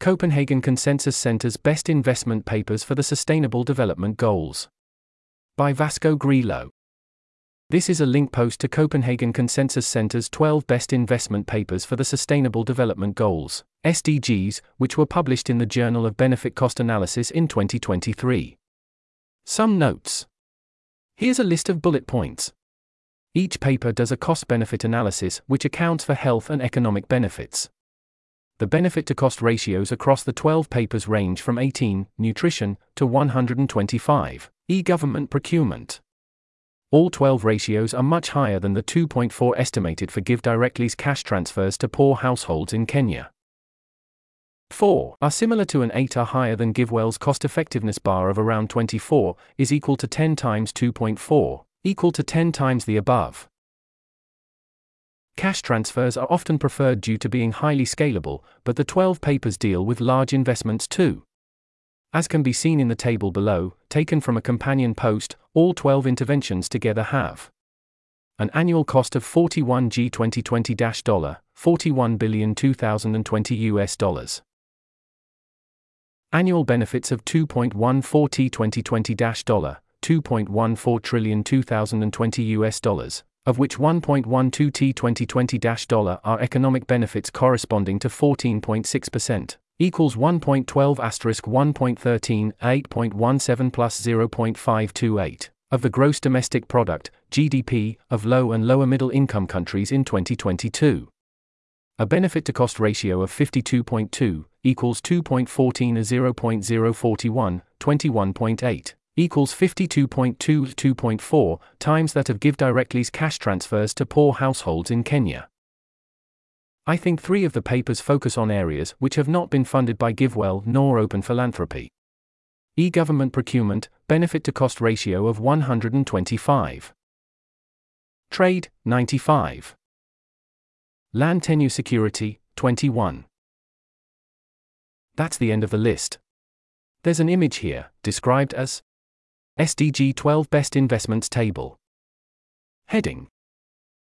Copenhagen Consensus Center's Best Investment Papers for the Sustainable Development Goals. By Vasco Grilo. This is a link post to Copenhagen Consensus Center's 12 Best Investment Papers for the Sustainable Development Goals, SDGs, which were published in the Journal of Benefit Cost Analysis in 2023. Some notes. Here's a list of bullet points. Each paper does a cost benefit analysis which accounts for health and economic benefits. The benefit to cost ratios across the 12 papers range from 18, nutrition, to 125, e government procurement. All 12 ratios are much higher than the 2.4 estimated for GiveDirectly's cash transfers to poor households in Kenya. 4 are similar to an 8 are higher than GiveWell's cost effectiveness bar of around 24 is equal to 10 times 2.4, equal to 10 times the above. Cash transfers are often preferred due to being highly scalable, but the 12 papers deal with large investments too. As can be seen in the table below, taken from a companion post, all 12 interventions together have an annual cost of 41 G 2020 dollar, 41 billion 2020 US dollars. Annual benefits of 2.14 T 2020 dollar, 2.14 trillion 2020 US dollars, of which 1.12 T 2020 dollar are economic benefits corresponding to 14.6% equals 1.12 asterisk 1.13 8.17 plus 0.528 of the gross domestic product GDP of low and lower middle income countries in 2022. A benefit to cost ratio of 52.2 equals 2.14 a 0.041 21.8 equals 52.2 2.4 times that of GiveDirectly's cash transfers to poor households in Kenya. I think three of the papers focus on areas which have not been funded by GiveWell nor Open Philanthropy. E government procurement, benefit to cost ratio of 125. Trade, 95. Land tenure security, 21. That's the end of the list. There's an image here, described as SDG 12 Best Investments Table. Heading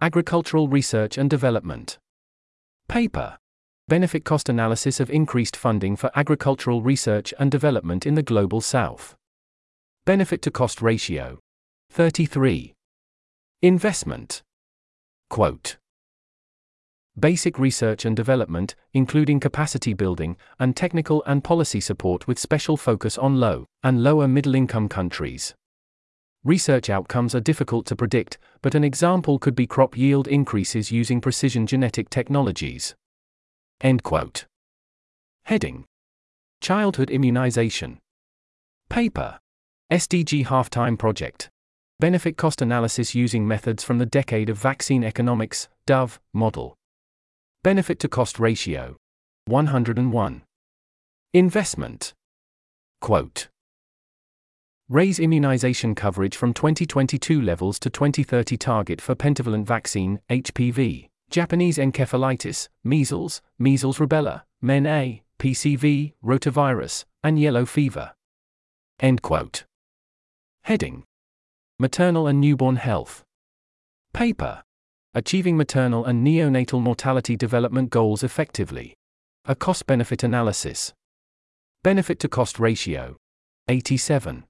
Agricultural Research and Development. Paper Benefit Cost Analysis of Increased Funding for Agricultural Research and Development in the Global South. Benefit to Cost Ratio 33. Investment. Quote Basic research and development, including capacity building, and technical and policy support with special focus on low and lower middle income countries. Research outcomes are difficult to predict, but an example could be crop yield increases using precision genetic technologies. End quote. Heading Childhood Immunization. Paper SDG Halftime Project. Benefit cost analysis using methods from the Decade of Vaccine Economics, DOVE, model. Benefit to cost ratio 101. Investment. Quote Raise immunization coverage from 2022 levels to 2030 target for pentavalent vaccine, HPV, Japanese encephalitis, measles, measles rubella, MEN A, PCV, rotavirus, and yellow fever. End quote. Heading Maternal and Newborn Health. Paper Achieving Maternal and Neonatal Mortality Development Goals Effectively. A cost benefit analysis. Benefit to cost ratio 87.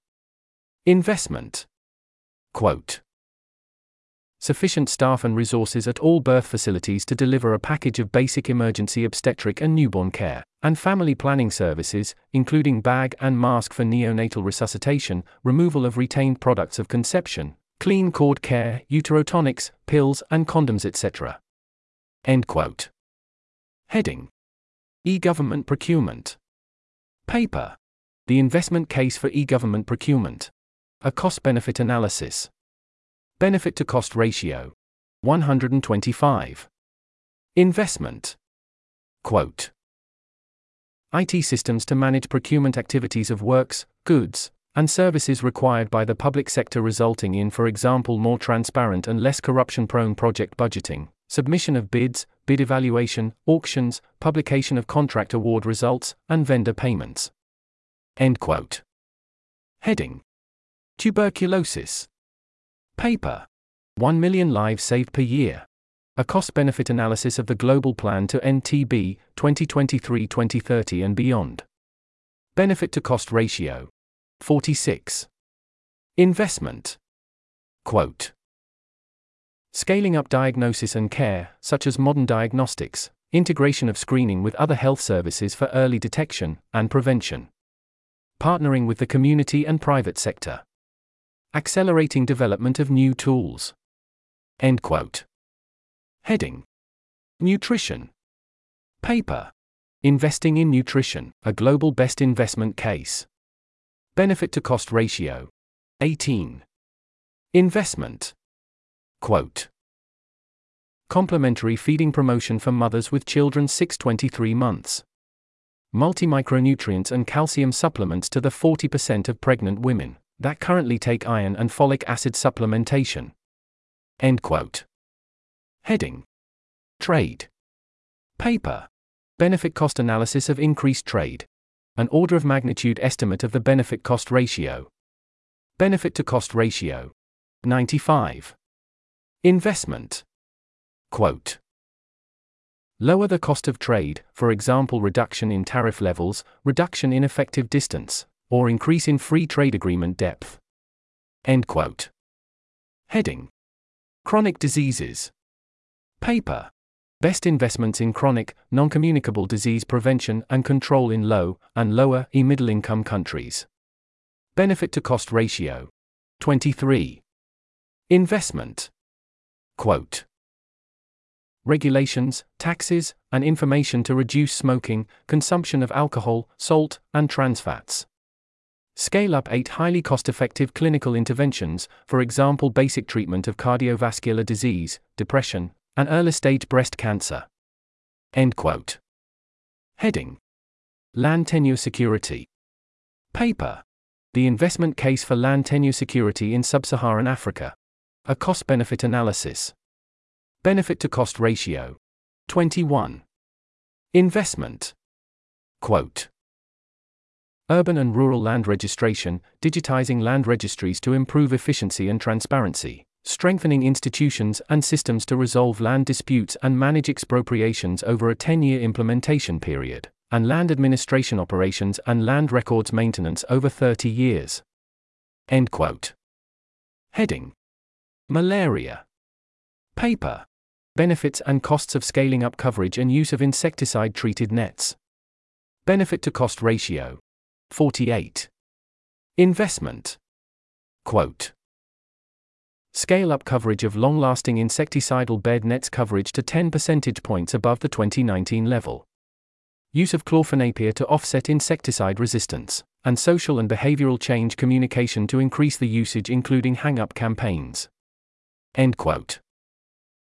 Investment. Quote Sufficient staff and resources at all birth facilities to deliver a package of basic emergency obstetric and newborn care, and family planning services, including bag and mask for neonatal resuscitation, removal of retained products of conception, clean cord care, uterotonics, pills, and condoms, etc. End quote. Heading E Government Procurement. Paper The Investment Case for E Government Procurement. A cost benefit analysis. Benefit to cost ratio 125. Investment. Quote IT systems to manage procurement activities of works, goods, and services required by the public sector, resulting in, for example, more transparent and less corruption prone project budgeting, submission of bids, bid evaluation, auctions, publication of contract award results, and vendor payments. End quote. Heading Tuberculosis. Paper 1 million lives saved per year. A cost benefit analysis of the global plan to End TB 2023 2030 and beyond. Benefit to cost ratio 46. Investment. Quote Scaling up diagnosis and care, such as modern diagnostics, integration of screening with other health services for early detection and prevention. Partnering with the community and private sector. Accelerating development of new tools. End quote. Heading Nutrition. Paper. Investing in nutrition, a global best investment case. Benefit to cost ratio 18. Investment. Quote Complementary feeding promotion for mothers with children 623 months. Multi-micronutrients and calcium supplements to the 40% of pregnant women that currently take iron and folic acid supplementation. End quote. Heading Trade. Paper. Benefit cost analysis of increased trade. An order of magnitude estimate of the benefit cost ratio. Benefit to cost ratio 95. Investment. Quote. Lower the cost of trade, for example, reduction in tariff levels, reduction in effective distance, or increase in free trade agreement depth. End quote. Heading Chronic diseases. Paper. Best investments in chronic, non communicable disease prevention and control in low and lower e middle income countries. Benefit to cost ratio 23. Investment. Quote Regulations, taxes, and information to reduce smoking, consumption of alcohol, salt, and trans fats. Scale up eight highly cost effective clinical interventions, for example, basic treatment of cardiovascular disease, depression, and early stage breast cancer. End quote. Heading Land Tenure Security. Paper The investment case for land tenure security in sub Saharan Africa. A cost benefit analysis. Benefit to cost ratio 21. Investment. Quote Urban and rural land registration, digitizing land registries to improve efficiency and transparency, strengthening institutions and systems to resolve land disputes and manage expropriations over a 10 year implementation period, and land administration operations and land records maintenance over 30 years. End quote. Heading Malaria. Paper. Benefits and costs of scaling up coverage and use of insecticide treated nets. Benefit to cost ratio 48. Investment. Quote. Scale up coverage of long lasting insecticidal bed nets coverage to 10 percentage points above the 2019 level. Use of chlorfenapyr to offset insecticide resistance, and social and behavioral change communication to increase the usage, including hang up campaigns. End quote.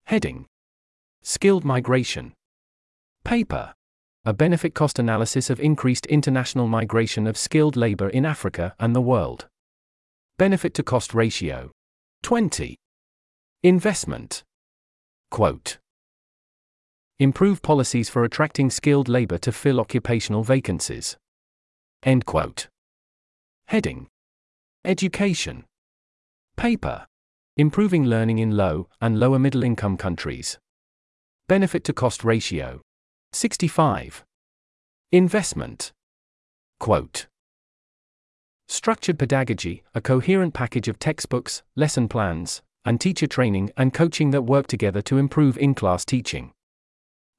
Heading Skilled Migration. Paper. A benefit cost analysis of increased international migration of skilled labor in Africa and the world. Benefit to cost ratio 20. Investment. Quote. Improve policies for attracting skilled labor to fill occupational vacancies. End quote. Heading Education. Paper. Improving learning in low and lower middle income countries. Benefit to cost ratio 65. Investment. Quote Structured pedagogy, a coherent package of textbooks, lesson plans, and teacher training and coaching that work together to improve in class teaching.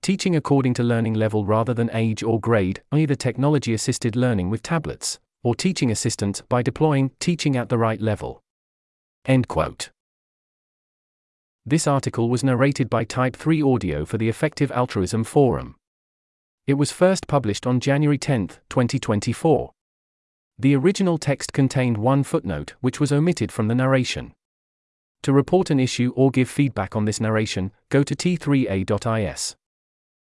Teaching according to learning level rather than age or grade, either technology assisted learning with tablets, or teaching assistance by deploying teaching at the right level. End quote. This article was narrated by Type 3 Audio for the Effective Altruism Forum. It was first published on January 10, 2024. The original text contained one footnote which was omitted from the narration. To report an issue or give feedback on this narration, go to t3a.is.